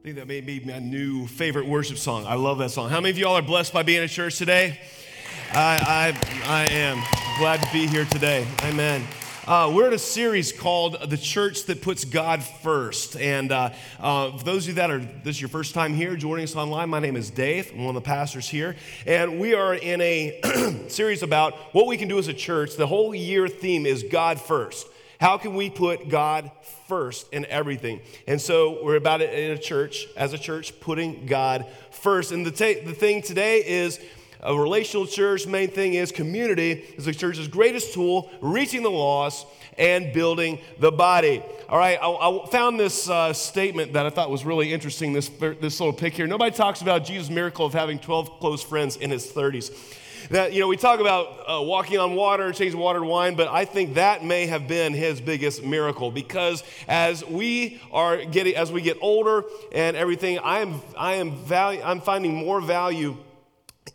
I think that may be my new favorite worship song. I love that song. How many of y'all are blessed by being at church today? I, I, I am glad to be here today. Amen. Uh, we're in a series called The Church That Puts God First. And uh, uh, for those of you that are, this is your first time here joining us online, my name is Dave. I'm one of the pastors here. And we are in a series about what we can do as a church. The whole year theme is God First. How can we put God first in everything? And so we're about it in a church, as a church, putting God first. And the, the thing today is a relational church, main thing is community is the church's greatest tool, reaching the lost and building the body. All right, I, I found this uh, statement that I thought was really interesting, this, this little pic here. Nobody talks about Jesus' miracle of having 12 close friends in his 30s that, you know, we talk about uh, walking on water, changing water to wine, but I think that may have been his biggest miracle because as we are getting, as we get older and everything, I am, I am value, I'm finding more value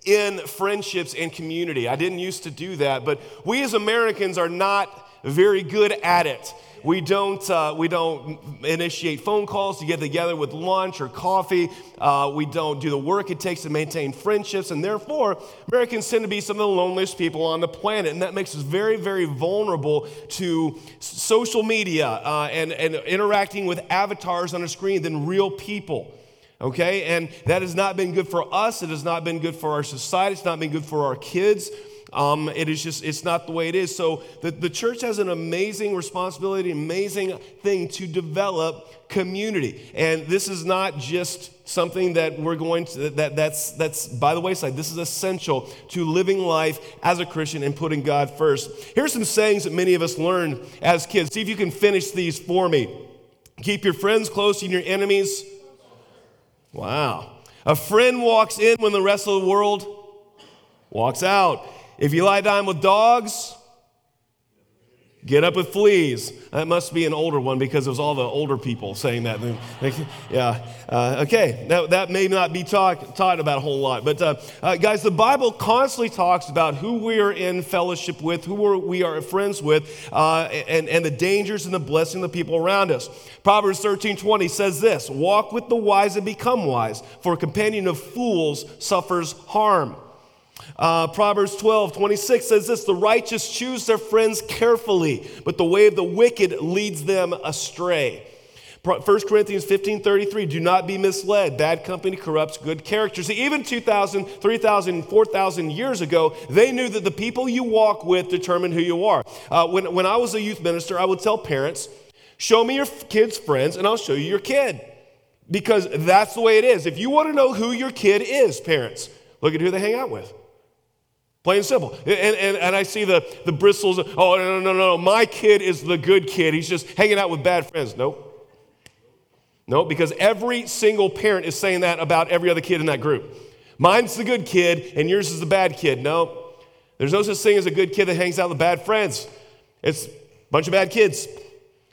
in friendships and community. I didn't used to do that, but we as Americans are not very good at it. We don't, uh, we don't initiate phone calls to get together with lunch or coffee. Uh, we don't do the work it takes to maintain friendships. And therefore, Americans tend to be some of the loneliest people on the planet. And that makes us very, very vulnerable to social media uh, and, and interacting with avatars on a screen than real people okay? And that has not been good for us. It has not been good for our society. It's not been good for our kids. Um, it is just, it's not the way it is. So the, the church has an amazing responsibility, amazing thing to develop community. And this is not just something that we're going to, that, that's, that's by the wayside. This is essential to living life as a Christian and putting God first. Here's some sayings that many of us learned as kids. See if you can finish these for me. Keep your friends close and your enemies. Wow. A friend walks in when the rest of the world walks out. If you lie down with dogs, get up with fleas. That must be an older one because it was all the older people saying that. yeah. Uh, okay. That, that may not be talk, taught about a whole lot. But uh, uh, guys, the Bible constantly talks about who we are in fellowship with, who we're, we are friends with, uh, and, and the dangers and the blessing of the people around us. Proverbs 13 20 says this Walk with the wise and become wise, for a companion of fools suffers harm. Uh, Proverbs 12, 26 says this The righteous choose their friends carefully, but the way of the wicked leads them astray. 1 Corinthians 15, 33, do not be misled. Bad company corrupts good character. See, even 2,000, 3,000, 4,000 years ago, they knew that the people you walk with determine who you are. Uh, when, when I was a youth minister, I would tell parents, show me your kid's friends and I'll show you your kid. Because that's the way it is. If you want to know who your kid is, parents, look at who they hang out with. Plain and simple. And, and, and I see the, the bristles. Oh, no, no, no, no. My kid is the good kid. He's just hanging out with bad friends. Nope. No, because every single parent is saying that about every other kid in that group. Mine's the good kid, and yours is the bad kid. No, there's no such thing as a good kid that hangs out with bad friends. It's a bunch of bad kids.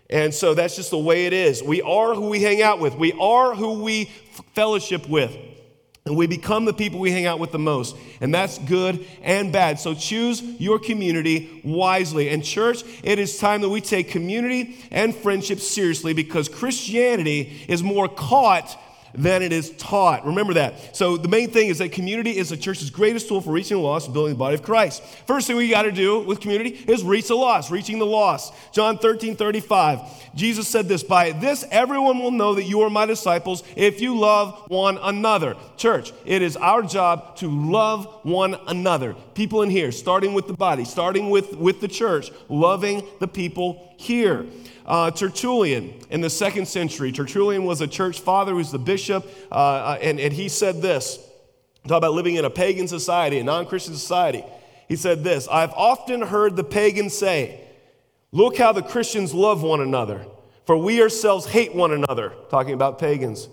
And so that's just the way it is. We are who we hang out with, we are who we fellowship with. And we become the people we hang out with the most. And that's good and bad. So choose your community wisely. And, church, it is time that we take community and friendship seriously because Christianity is more caught than it is taught. Remember that. So the main thing is that community is the church's greatest tool for reaching the lost and building the body of Christ. First thing we got to do with community is reach the lost, reaching the lost. John 13, 35. Jesus said this, by this everyone will know that you are my disciples if you love one another. Church, it is our job to love one another. People in here, starting with the body, starting with, with the church, loving the people here uh, Tertullian in the second century. Tertullian was a church father, who's the bishop, uh, uh, and, and he said this talk about living in a pagan society, a non Christian society. He said this I've often heard the pagans say, Look how the Christians love one another, for we ourselves hate one another, talking about pagans,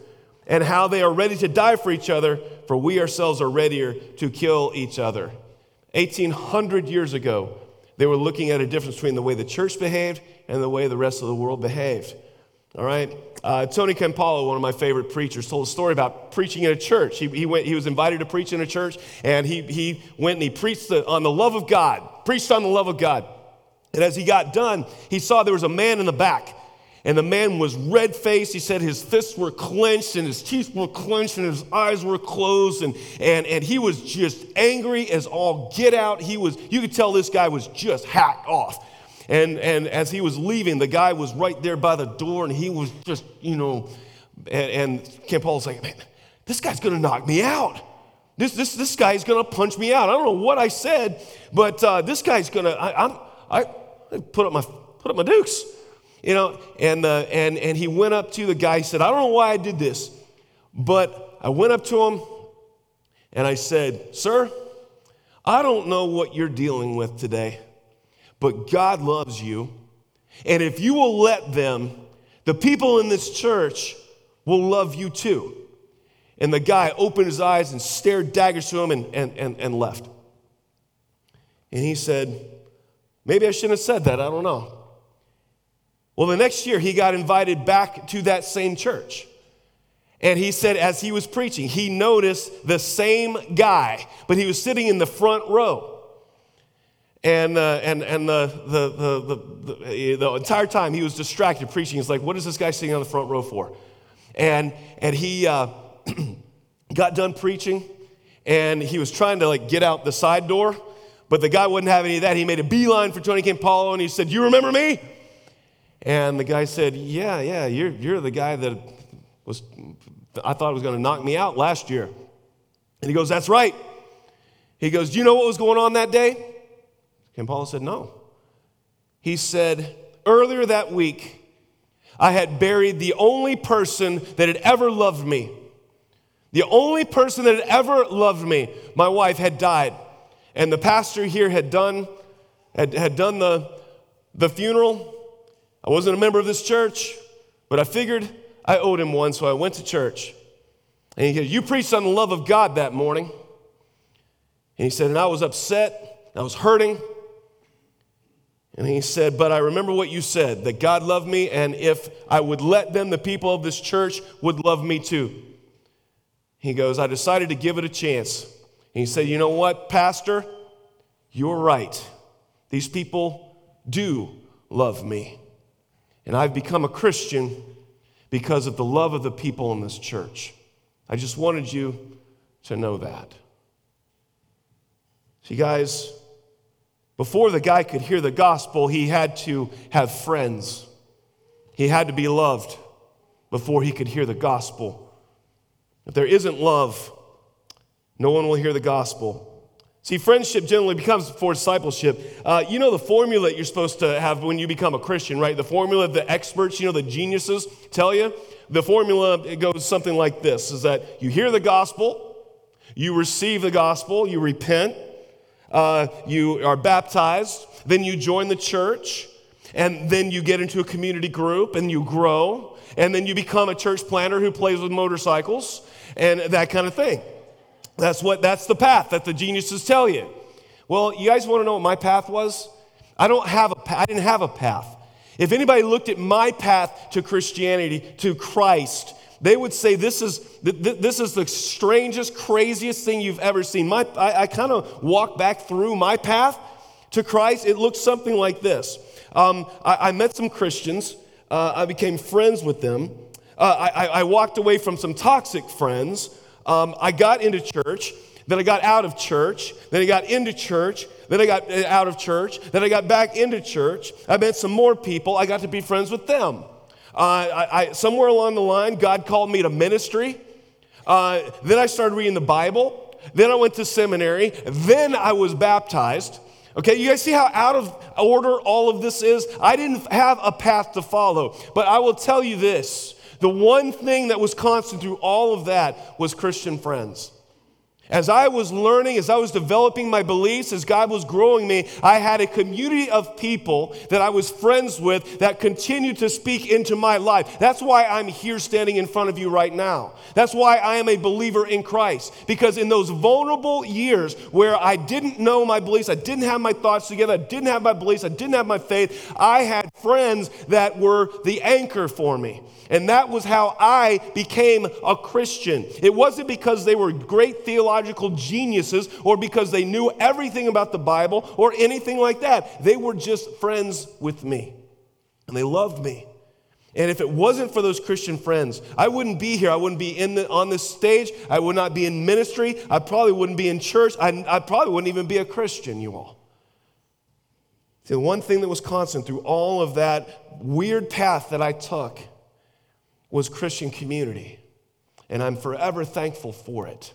and how they are ready to die for each other, for we ourselves are readier to kill each other. 1800 years ago, they were looking at a difference between the way the church behaved and the way the rest of the world behaved. All right? Uh, Tony Campolo, one of my favorite preachers, told a story about preaching in a church. He, he, went, he was invited to preach in a church, and he, he went and he preached the, on the love of God, preached on the love of God. And as he got done, he saw there was a man in the back, And the man was red faced. He said his fists were clenched and his teeth were clenched and his eyes were closed. And, and, and he was just angry as all get out. He was, you could tell this guy was just hacked off. And, and as he was leaving, the guy was right there by the door and he was just, you know, and, and Campolo was like, man, this guy's gonna knock me out. This, this, this guy's gonna punch me out. I don't know what I said, but uh, this guy's gonna, I, I'm, I put up my, put up my dukes. You know, and, uh, and, and he went up to the guy, he said, I don't know why I did this, but I went up to him and I said, Sir, I don't know what you're dealing with today, but God loves you. And if you will let them, the people in this church will love you too. And the guy opened his eyes and stared daggers to him and, and, and, and left. And he said, Maybe I shouldn't have said that. I don't know. Well, the next year, he got invited back to that same church. And he said, as he was preaching, he noticed the same guy, but he was sitting in the front row. And, uh, and, and the, the, the, the, the entire time he was distracted preaching. He's like, What is this guy sitting on the front row for? And, and he uh, got done preaching, and he was trying to like get out the side door, but the guy wouldn't have any of that. He made a beeline for Tony Campolo, and he said, You remember me? And the guy said, Yeah, yeah, you're, you're the guy that was, I thought was going to knock me out last year. And he goes, That's right. He goes, Do you know what was going on that day? And Paul said, No. He said, Earlier that week, I had buried the only person that had ever loved me. The only person that had ever loved me, my wife, had died. And the pastor here had done, had, had done the, the funeral I wasn't a member of this church, but I figured I owed him one, so I went to church. And he said, You preached on the love of God that morning. And he said, And I was upset, I was hurting. And he said, But I remember what you said that God loved me, and if I would let them, the people of this church would love me too. He goes, I decided to give it a chance. And he said, You know what, Pastor? You're right. These people do love me. And I've become a Christian because of the love of the people in this church. I just wanted you to know that. See, guys, before the guy could hear the gospel, he had to have friends. He had to be loved before he could hear the gospel. If there isn't love, no one will hear the gospel. See, friendship generally becomes before discipleship. Uh, you know the formula you're supposed to have when you become a Christian, right? The formula the experts, you know, the geniuses tell you. The formula it goes something like this: is that you hear the gospel, you receive the gospel, you repent, uh, you are baptized, then you join the church, and then you get into a community group and you grow, and then you become a church planter who plays with motorcycles and that kind of thing. That's what that's the path that the geniuses tell you. Well, you guys want to know what my path was? I don't have a I didn't have a path. If anybody looked at my path to Christianity, to Christ, they would say this is, this is the strangest, craziest thing you've ever seen. My, I, I kind of walk back through my path to Christ. It looks something like this. Um, I, I, met some Christians. Uh, I became friends with them. Uh, I, I walked away from some toxic friends um, I got into church, then I got out of church, then I got into church, then I got uh, out of church, then I got back into church. I met some more people. I got to be friends with them. Uh, I, I, somewhere along the line, God called me to ministry. Uh, then I started reading the Bible. Then I went to seminary. Then I was baptized. Okay, you guys see how out of order all of this is? I didn't have a path to follow. But I will tell you this the one thing that was constant through all of that was Christian friends. As I was learning, as I was developing my beliefs, as God was growing me, I had a community of people that I was friends with that continued to speak into my life. That's why I'm here standing in front of you right now. That's why I am a believer in Christ. Because in those vulnerable years where I didn't know my beliefs, I didn't have my thoughts together, I didn't have my beliefs, I didn't have my faith, I had friends that were the anchor for me. And that was how I became a Christian. It wasn't because they were great theological geniuses or because they knew everything about the Bible or anything like that. They were just friends with me. And they loved me. And if it wasn't for those Christian friends, I wouldn't be here. I wouldn't be in the, on this stage. I would not be in ministry. I probably wouldn't be in church. I, I probably wouldn't even be a Christian, you all. The one thing that was constant through all of that weird path that I took was Christian community. And I'm forever thankful for it.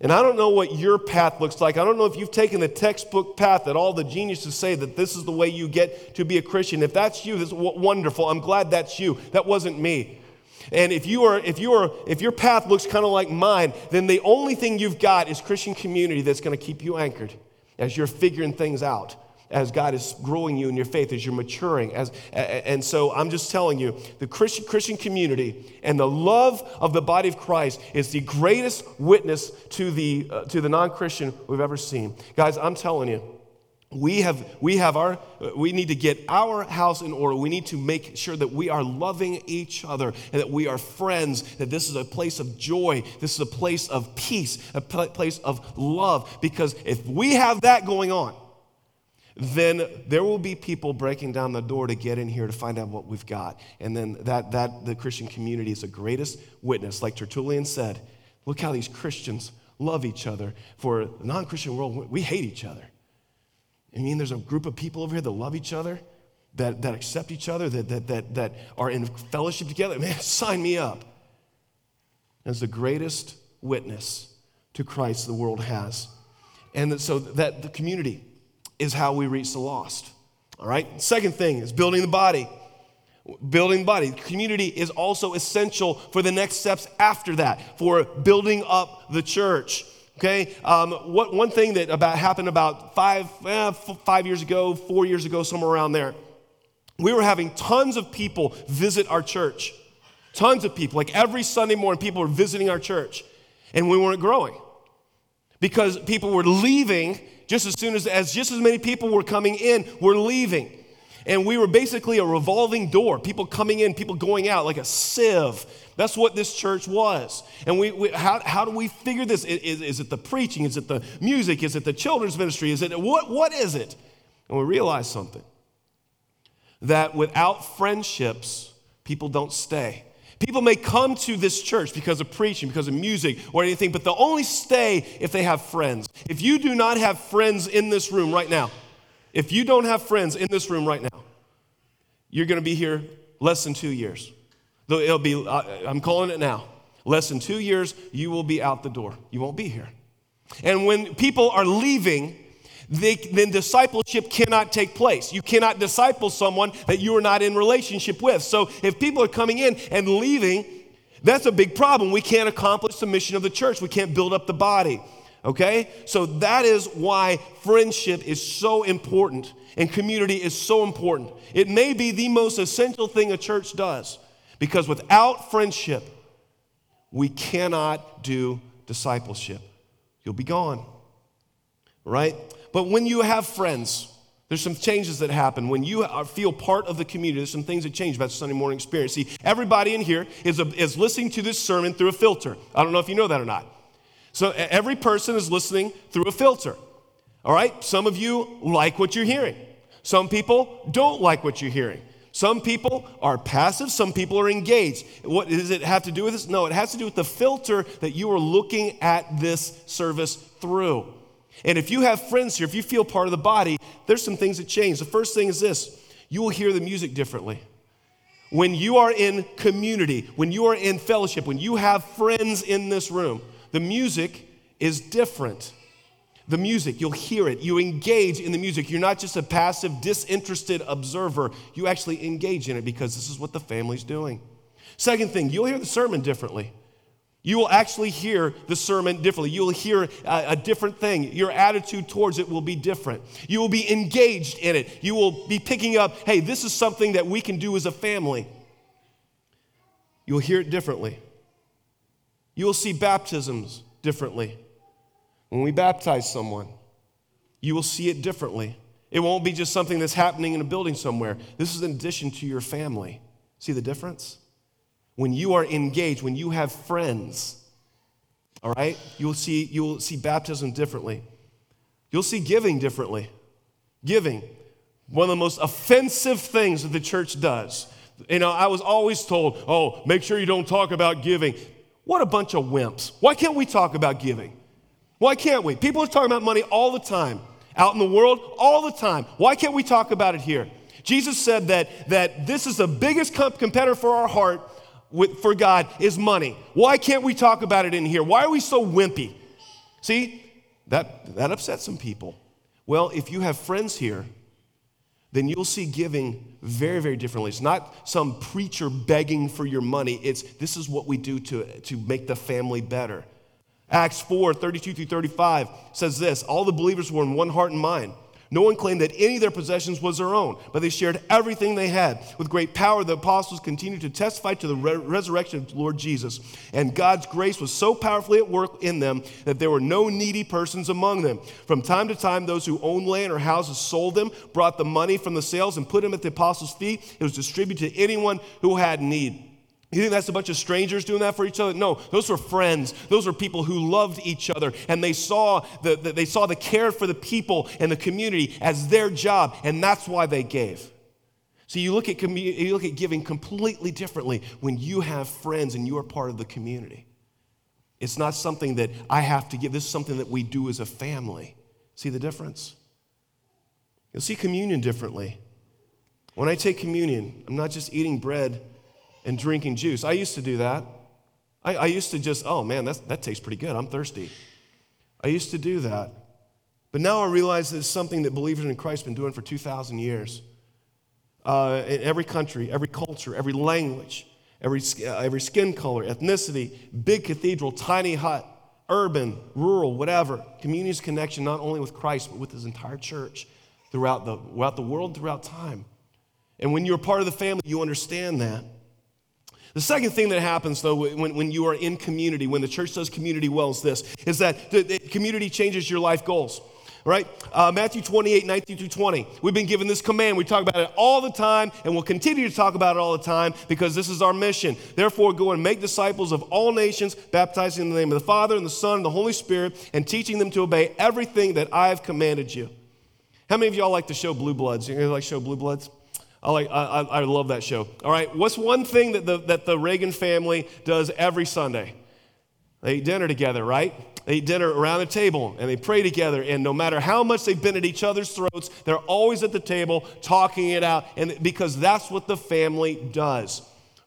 And I don't know what your path looks like. I don't know if you've taken the textbook path that all the geniuses say that this is the way you get to be a Christian. If that's you, that's wonderful. I'm glad that's you. That wasn't me. And if you are, if you are, if your path looks kind of like mine, then the only thing you've got is Christian community that's going to keep you anchored as you're figuring things out as God is growing you in your faith, as you're maturing. As, and so I'm just telling you, the Christian, Christian community and the love of the body of Christ is the greatest witness to the, uh, to the non Christian we've ever seen. Guys, I'm telling you, we have, we have our, we need to get our house in order. We need to make sure that we are loving each other and that we are friends, that this is a place of joy, this is a place of peace, a place of love. Because if we have that going on, then there will be people breaking down the door to get in here to find out what we've got. And then that, that the Christian community is the greatest witness. Like Tertullian said, look how these Christians love each other. For the non-Christian world, we hate each other. I mean, there's a group of people over here that love each other, that, that accept each other, that, that, that, that are in fellowship together. Man, sign me up. As the greatest witness to Christ the world has. And so that the community, is how we reach the lost. All right? Second thing is building the body. Building the body. Community is also essential for the next steps after that, for building up the church. Okay, um, what, one thing that about happened about five, eh, five years ago, four years ago, somewhere around there, we were having tons of people visit our church. Tons of people, like every Sunday morning, people were visiting our church, and we weren't growing because people were leaving just as soon as, as just as many people were coming in were leaving. And we were basically a revolving door, people coming in, people going out, like a sieve. That's what this church was. And we, we how, how do we figure this? Is, is, it the preaching? Is it the music? Is it the children's ministry? Is it what, what is it? And we realized something that without friendships, people don't stay. People may come to this church because of preaching, because of music, or anything, but they'll only stay if they have friends. If you do not have friends in this room right now, if you don't have friends in this room right now, you're going to be here less than two years. Though it'll be, I'm calling it now. Less than two years, you will be out the door. You won't be here. And when people are leaving, they, then discipleship cannot take place. You cannot disciple someone that you are not in relationship with. So if people are coming in and leaving, that's a big problem. We can't accomplish the mission of the church. We can't build up the body. Okay? So that is why friendship is so important and community is so important. It may be the most essential thing a church does because without friendship, we cannot do discipleship. You'll be gone. Right? But when you have friends, there's some changes that happen. When you feel part of the community, there's some things that change about the Sunday morning experience. See, everybody in here is, a, is listening to this sermon through a filter. I don't know if you know that or not. So every person is listening through a filter. All right? Some of you like what you're hearing. Some people don't like what you're hearing. Some people are passive, some people are engaged. What does it have to do with this? No, it has to do with the filter that you are looking at this service through. And if you have friends here, if you feel part of the body, there's some things that change. The first thing is this you will hear the music differently. When you are in community, when you are in fellowship, when you have friends in this room, the music is different. The music, you'll hear it. You engage in the music. You're not just a passive, disinterested observer. You actually engage in it because this is what the family's doing. Second thing, you'll hear the sermon differently. You will actually hear the sermon differently. You will hear a, a, different thing. Your attitude towards it will be different. You will be engaged in it. You will be picking up, hey, this is something that we can do as a family. You'll hear it differently. You will see baptisms differently. When we baptize someone, you will see it differently. It won't be just something that's happening in a building somewhere. This is in addition to your family. See the difference? When you are engaged, when you have friends, all right, you'll see, you'll see baptism differently. You'll see giving differently. Giving, one of the most offensive things that the church does. You know, I was always told, oh, make sure you don't talk about giving. What a bunch of wimps. Why can't we talk about giving? Why can't we? People are talking about money all the time, out in the world, all the time. Why can't we talk about it here? Jesus said that, that this is the biggest competitor for our heart with, for God is money. Why can't we talk about it in here? Why are we so wimpy? See, that, that upsets some people. Well, if you have friends here, then you'll see giving very, very differently. It's not some preacher begging for your money. It's this is what we do to, to make the family better. Acts 4 32 through 35 says this All the believers were in one heart and mind. No one claimed that any of their possessions was their own, but they shared everything they had. With great power, the apostles continued to testify to the re- resurrection of Lord Jesus. And God's grace was so powerfully at work in them that there were no needy persons among them. From time to time, those who owned land or houses sold them, brought the money from the sales, and put them at the apostles' feet. It was distributed to anyone who had need. You think that's a bunch of strangers doing that for each other? No, those were friends. Those were people who loved each other and they saw the, the, they saw the care for the people and the community as their job, and that's why they gave. So you look at commu- you look at giving completely differently when you have friends and you are part of the community. It's not something that I have to give. This is something that we do as a family. See the difference? You'll see communion differently. When I take communion, I'm not just eating bread and drinking juice. I used to do that. I, I used to just, oh man, that tastes pretty good. I'm thirsty. I used to do that. But now I realize that it's something that believers in Christ have been doing for 2,000 years. Uh, in every country, every culture, every language, every, uh, every skin color, ethnicity, big cathedral, tiny hut, urban, rural, whatever. Community's connection not only with Christ, but with his entire church throughout the, throughout the world, throughout time. And when you're part of the family, you understand that. The second thing that happens, though, when, when you are in community, when the church does community well, is this is that the, the community changes your life goals right? Uh, Matthew 28, 19 through 20. We've been given this command. We talk about it all the time, and we'll continue to talk about it all the time because this is our mission. Therefore, go and make disciples of all nations, baptizing in the name of the Father, and the Son, and the Holy Spirit, and teaching them to obey everything that I have commanded you. How many of y'all like to show blue bloods? You like show blue bloods? I, like, I, I love that show. All right, what's one thing that the, that the Reagan family does every Sunday? They eat dinner together, right? They eat dinner around the table and they pray together. And no matter how much they've been at each other's throats, they're always at the table talking it out. And because that's what the family does,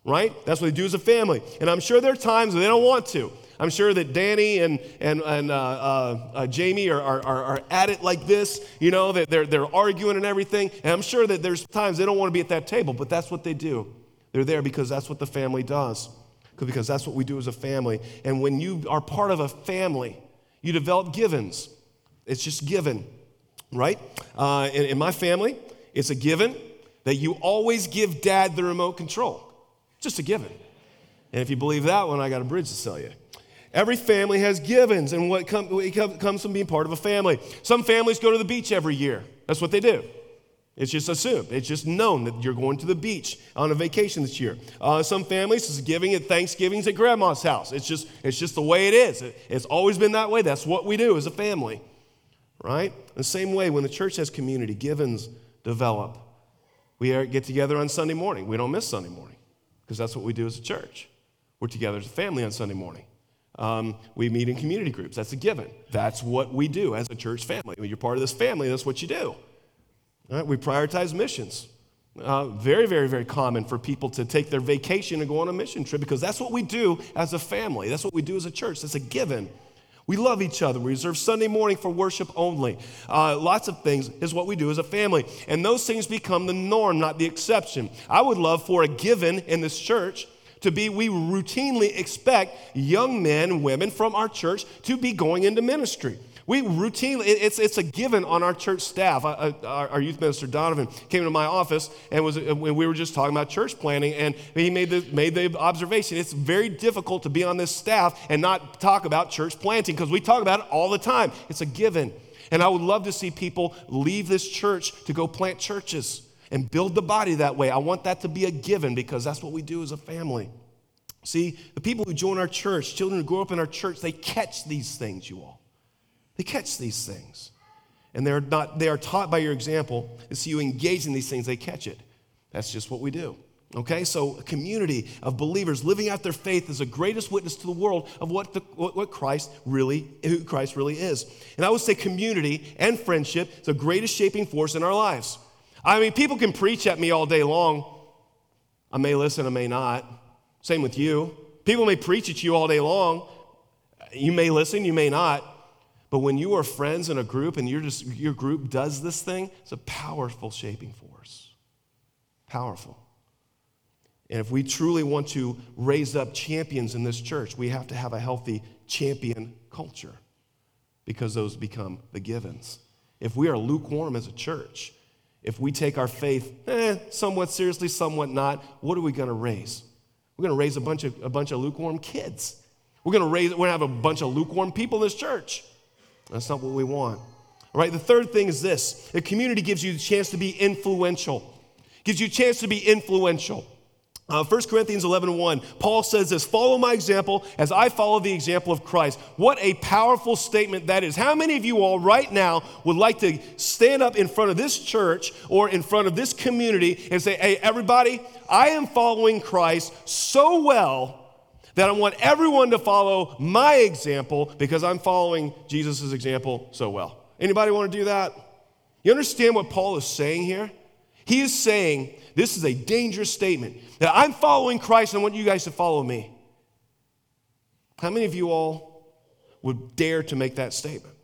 right? That's what they do as a family. And I'm sure there are times when they don't want to. I'm sure that Danny and, and, and uh, uh, uh, Jamie are, are, are at it like this, you know, that they're, they're arguing and everything. And I'm sure that there's times they don't want to be at that table, but that's what they do. They're there because that's what the family does, because that's what we do as a family. And when you are part of a family, you develop givens. It's just given, right? Uh, in, in my family, it's a given that you always give dad the remote control. Just a given. And if you believe that one, I got a bridge to sell you. Every family has givens, and what comes from being part of a family. Some families go to the beach every year. That's what they do. It's just assumed. It's just known that you're going to the beach on a vacation this year. Uh, some families is giving at Thanksgivings at grandma's house. It's just, it's just the way it is. It, it's always been that way. That's what we do as a family, right? The same way when the church has community, givens develop. We get together on Sunday morning. We don't miss Sunday morning because that's what we do as a church. We're together as a family on Sunday morning. Um, we meet in community groups. That's a given. That's what we do as a church family. When you're part of this family, that's what you do. Right? We prioritize missions. Uh, very, very, very common for people to take their vacation and go on a mission trip because that's what we do as a family. That's what we do as a church. That's a given. We love each other. We reserve Sunday morning for worship only. Uh, lots of things is what we do as a family. And those things become the norm, not the exception. I would love for a given in this church to be we routinely expect young men and women from our church to be going into ministry. We routinely, it's, it's a given on our church staff. I, our youth minister, Donovan, came into my office and was, when we were just talking about church planting, and he made the, made the observation it's very difficult to be on this staff and not talk about church planting because we talk about it all the time. It's a given. And I would love to see people leave this church to go plant churches and build the body that way. I want that to be a given because that's what we do as a family. See, the people who join our church, children who grow up in our church, they catch these things, you all. They catch these things. And they're not, they are taught by your example. And so you engage in these things, they catch it. That's just what we do. Okay, so a community of believers living out their faith is the greatest witness to the world of what, the, what, Christ really, who Christ really is. And I would say community and friendship is the greatest shaping force in our lives. I mean, people can preach at me all day long. I may listen, I may not. Same with you. People may preach at you all day long. You may listen, you may not. But when you are friends in a group and you're just, your group does this thing, it's a powerful shaping force. Powerful. And if we truly want to raise up champions in this church, we have to have a healthy champion culture because those become the givens. If we are lukewarm as a church, if we take our faith eh, somewhat seriously, somewhat not, what are we going to raise? We're going to raise a bunch of, a bunch of lukewarm kids. We're going to raise, we're going to have a bunch of lukewarm people in this church. That's not what we want. All right, the third thing is this a community gives you the chance to be influential, gives you a chance to be influential. Uh, 1 Corinthians 11 1, Paul says this Follow my example as I follow the example of Christ. What a powerful statement that is. How many of you all right now would like to stand up in front of this church or in front of this community and say, Hey, everybody, I am following Christ so well that I want everyone to follow my example because I'm following Jesus' example so well? Anybody want to do that? You understand what Paul is saying here? He is saying, this is a dangerous statement that I'm following Christ and I want you guys to follow me. How many of you all would dare to make that statement?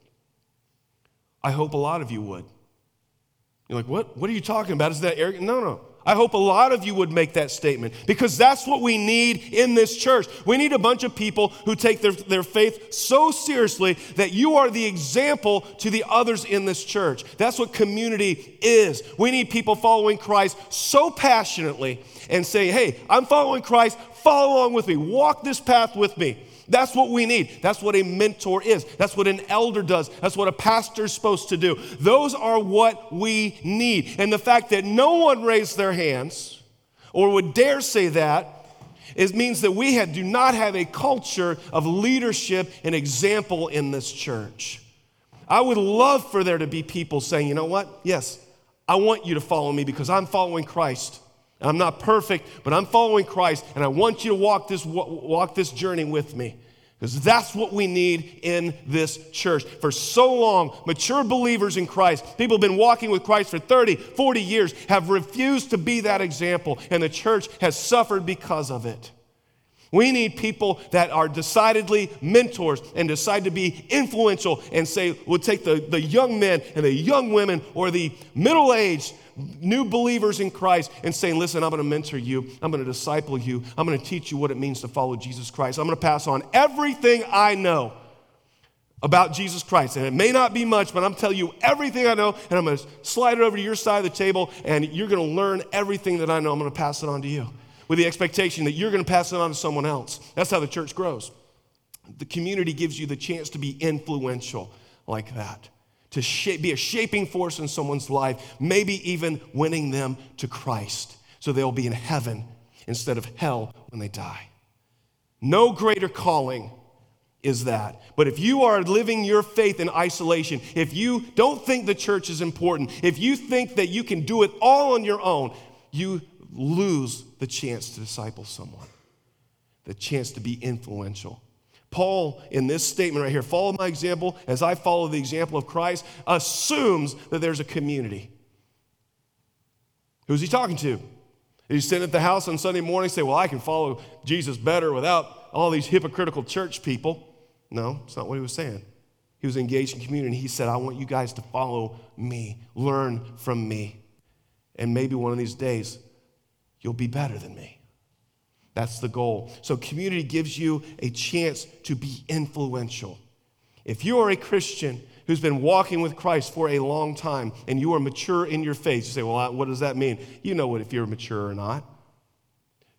I hope a lot of you would. You're like, what? What are you talking about? Is that arrogant? No, no. I hope a lot of you would make that statement because that's what we need in this church. We need a bunch of people who take their, their faith so seriously that you are the example to the others in this church. That's what community is. We need people following Christ so passionately and say, hey, I'm following Christ, follow along with me, walk this path with me. That's what we need. That's what a mentor is. That's what an elder does. That's what a pastor is supposed to do. Those are what we need. And the fact that no one raised their hands or would dare say that it means that we have, do not have a culture of leadership and example in this church. I would love for there to be people saying, you know what? Yes, I want you to follow me because I'm following Christ. I'm not perfect, but I'm following Christ, and I want you to walk this, walk this journey with me. Because that's what we need in this church. For so long, mature believers in Christ, people have been walking with Christ for 30, 40 years, have refused to be that example, and the church has suffered because of it. We need people that are decidedly mentors and decide to be influential and say, we'll take the, the young men and the young women or the middle aged new believers in Christ and saying, Listen, I'm going to mentor you. I'm going to disciple you. I'm going to teach you what it means to follow Jesus Christ. I'm going to pass on everything I know about Jesus Christ. And it may not be much, but I'm telling you everything I know, and I'm going to slide it over to your side of the table, and you're going to learn everything that I know. I'm going to pass it on to you with the expectation that you're going to pass it on to someone else. That's how the church grows. The community gives you the chance to be influential like that to shape, be a shaping force in someone's life, maybe even winning them to Christ so they'll be in heaven instead of hell when they die. No greater calling is that. But if you are living your faith in isolation, if you don't think the church is important, if you think that you can do it all on your own, you lose the chance to disciple someone, the chance to be influential. Paul, in this statement right here, follow my example as I follow the example of Christ, assumes that there's a community. Who's he talking to? He's sitting at the house on Sunday morning say, Well, I can follow Jesus better without all these hypocritical church people. No, it's not what he was saying. He was engaged in community. He said, I want you guys to follow me, learn from me. And maybe one of these days, you'll be better than me. That's the goal. So, community gives you a chance to be influential. If you are a Christian who's been walking with Christ for a long time and you are mature in your faith, you say, Well, what does that mean? You know what if you're mature or not.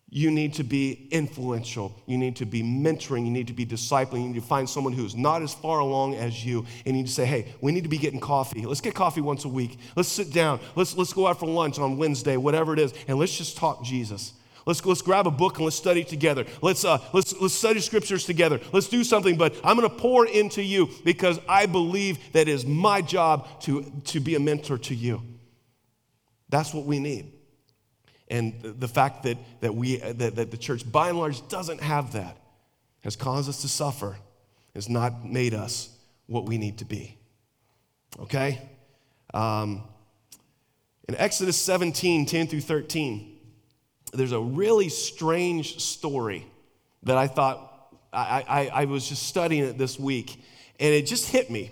You need to be influential. You need to be mentoring. You need to be discipling. You need to find someone who's not as far along as you. And you need to say, hey, we need to be getting coffee. Let's get coffee once a week. Let's sit down. Let's, let's go out for lunch on Wednesday, whatever it is, and let's just talk Jesus. Let's, let's grab a book and let's study together. Let's, uh, let's, let's study scriptures together. Let's do something, but I'm going to pour into you because I believe that is my job to, to be a mentor to you. That's what we need. And the fact that, that, we, that, that the church, by and large, doesn't have that has caused us to suffer, has not made us what we need to be. Okay? Um, in Exodus 17 10 through 13, there's a really strange story that I thought, I, I, I was just studying it this week, and it just hit me.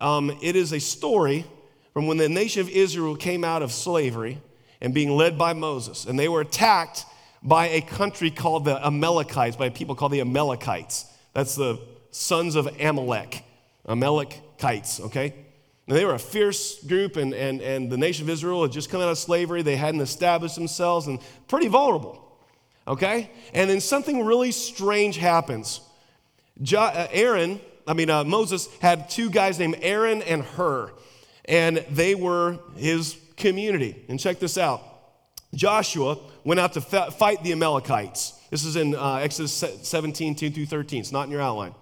Um, it is a story from when the nation of Israel came out of slavery and being led by Moses, and they were attacked by a country called the Amalekites, by people called the Amalekites. That's the sons of Amalek, Amalekites, okay? And they were a fierce group, and, and, and the nation of Israel had just come out of slavery. They hadn't established themselves and pretty vulnerable, okay? And then something really strange happens. Uh, Aaron, I mean, uh, Moses had two guys named Aaron and Hur, and they were his community. And check this out Joshua went out to fight the Amalekites. This is in uh, Exodus 17, 2 through 13. It's not in your outline.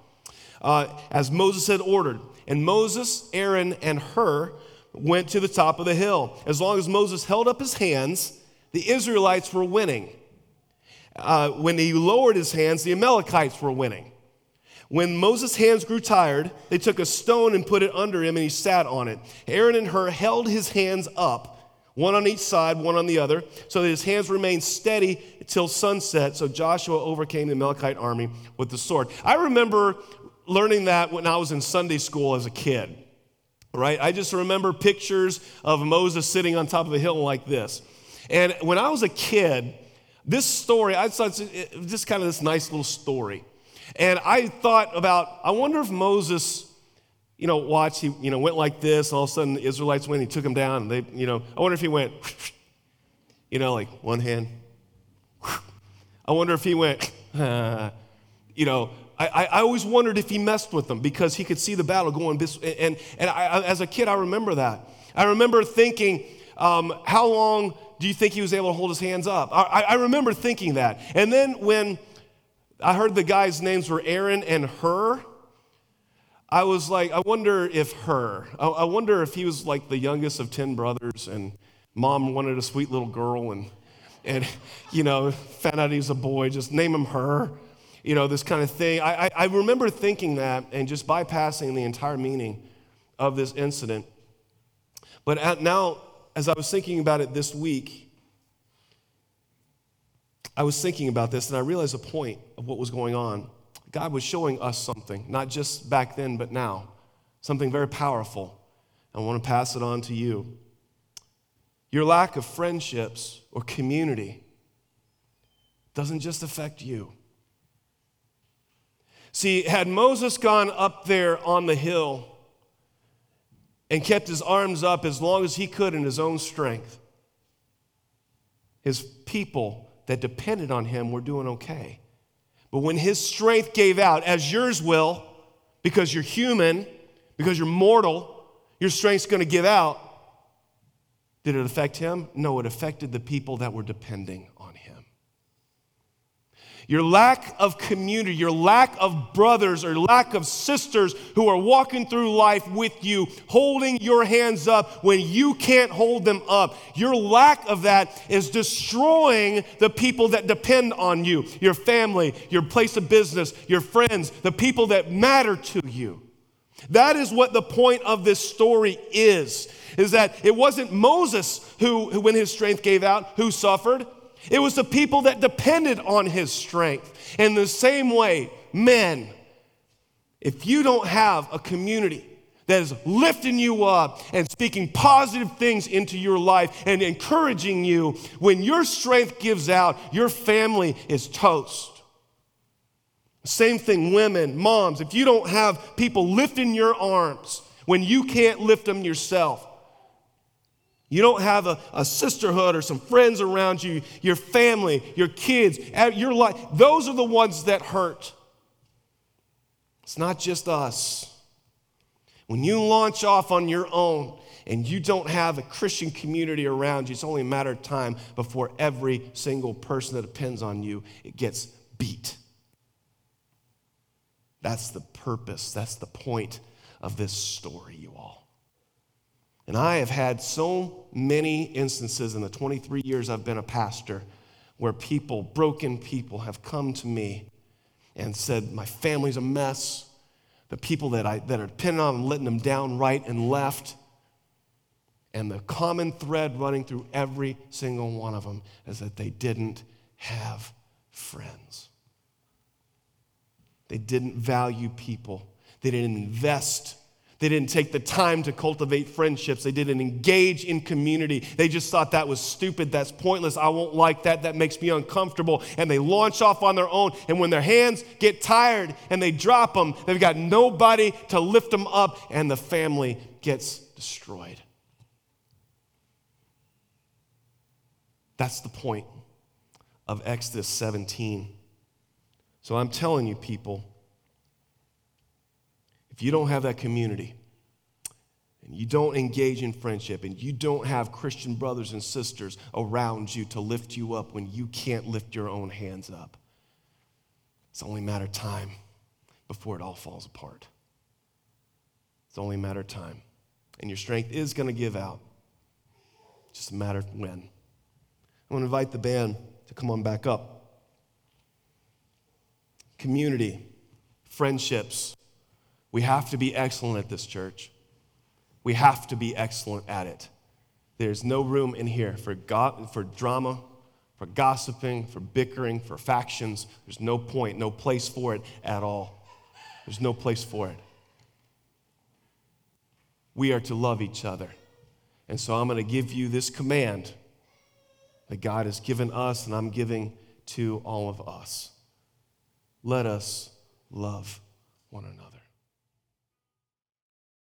Uh, as Moses had ordered. And Moses, Aaron, and Hur went to the top of the hill. As long as Moses held up his hands, the Israelites were winning. Uh, when he lowered his hands, the Amalekites were winning. When Moses' hands grew tired, they took a stone and put it under him, and he sat on it. Aaron and Hur held his hands up one on each side, one on the other, so that his hands remained steady till sunset. So Joshua overcame the Amalekite army with the sword. I remember learning that when I was in Sunday school as a kid, right? I just remember pictures of Moses sitting on top of a hill like this. And when I was a kid, this story, I thought just kind of this nice little story. And I thought about, I wonder if Moses you know, watch, he, you know, went like this, and all of a sudden the Israelites went, and he took him down, and they, you know, I wonder if he went, you know, like one hand. I wonder if he went, you know, I, I always wondered if he messed with them because he could see the battle going this, and, and I, as a kid, I remember that. I remember thinking, um, how long do you think he was able to hold his hands up? I, I remember thinking that. And then when I heard the guys' names were Aaron and Hur. I was like, I wonder if Hur, I wonder if he was like the youngest of 10 brothers and mom wanted a sweet little girl and, and you know, found out he was a boy, just name him her, you know, this kind of thing. I, I, I remember thinking that and just bypassing the entire meaning of this incident. But now, as I was thinking about it this week, I was thinking about this and I realized the point of what was going on. God was showing us something, not just back then, but now, something very powerful. I want to pass it on to you. Your lack of friendships or community doesn't just affect you. See, had Moses gone up there on the hill and kept his arms up as long as he could in his own strength, his people that depended on him were doing okay. But when his strength gave out, as yours will, because you're human, because you're mortal, your strength's to give out. Did it affect him? No, it affected the people that were depending your lack of community, your lack of brothers or lack of sisters who are walking through life with you, holding your hands up when you can't hold them up. Your lack of that is destroying the people that depend on you your family, your place of business, your friends, the people that matter to you. That is what the point of this story is. Is that it wasn't Moses who, who when his strength gave out, who suffered. It was the people that depended on his strength. In the same way, men, if you don't have a community that is lifting you up and speaking positive things into your life and encouraging you, when your strength gives out, your family is toast. Same thing, women, moms, if you don't have people lifting your arms when you can't lift them yourself, you don't have a, a, sisterhood or some friends around you, your family, your kids, your life. Those are the ones that hurt. It's not just us. When you launch off on your own and you don't have a Christian community around you, it's only a matter of time before every single person that depends on you it gets beat. That's the purpose, that's the point of this story, you all. And I have had so many instances in the 23 years I've been a pastor where people, broken people, have come to me and said, My family's a mess. The people that, I, that are depending on them, letting them down right and left. And the common thread running through every single one of them is that they didn't have friends. They didn't value people. They didn't invest they didn't take the time to cultivate friendships. They didn't engage in community. They just thought that was stupid. That's pointless. I won't like that. That makes me uncomfortable. And they launch off on their own. And when their hands get tired and they drop them, they've got nobody to lift them up, and the family gets destroyed. That's the point of Exodus 17. So I'm telling you, people, if you don't have that community, and you don't engage in friendship, and you don't have Christian brothers and sisters around you to lift you up when you can't lift your own hands up, it's only a matter of time before it all falls apart. It's only a matter of time. And your strength is going to give out. Just a matter of when. I'm going to invite the band to come on back up. Community, friendships, we have to be excellent at this church. We have to be excellent at it. There's no room in here for, go- for drama, for gossiping, for bickering, for factions. There's no point, no place for it at all. There's no place for it. We are to love each other. And so I'm going to give you this command that God has given us, and I'm giving to all of us. Let us love one another.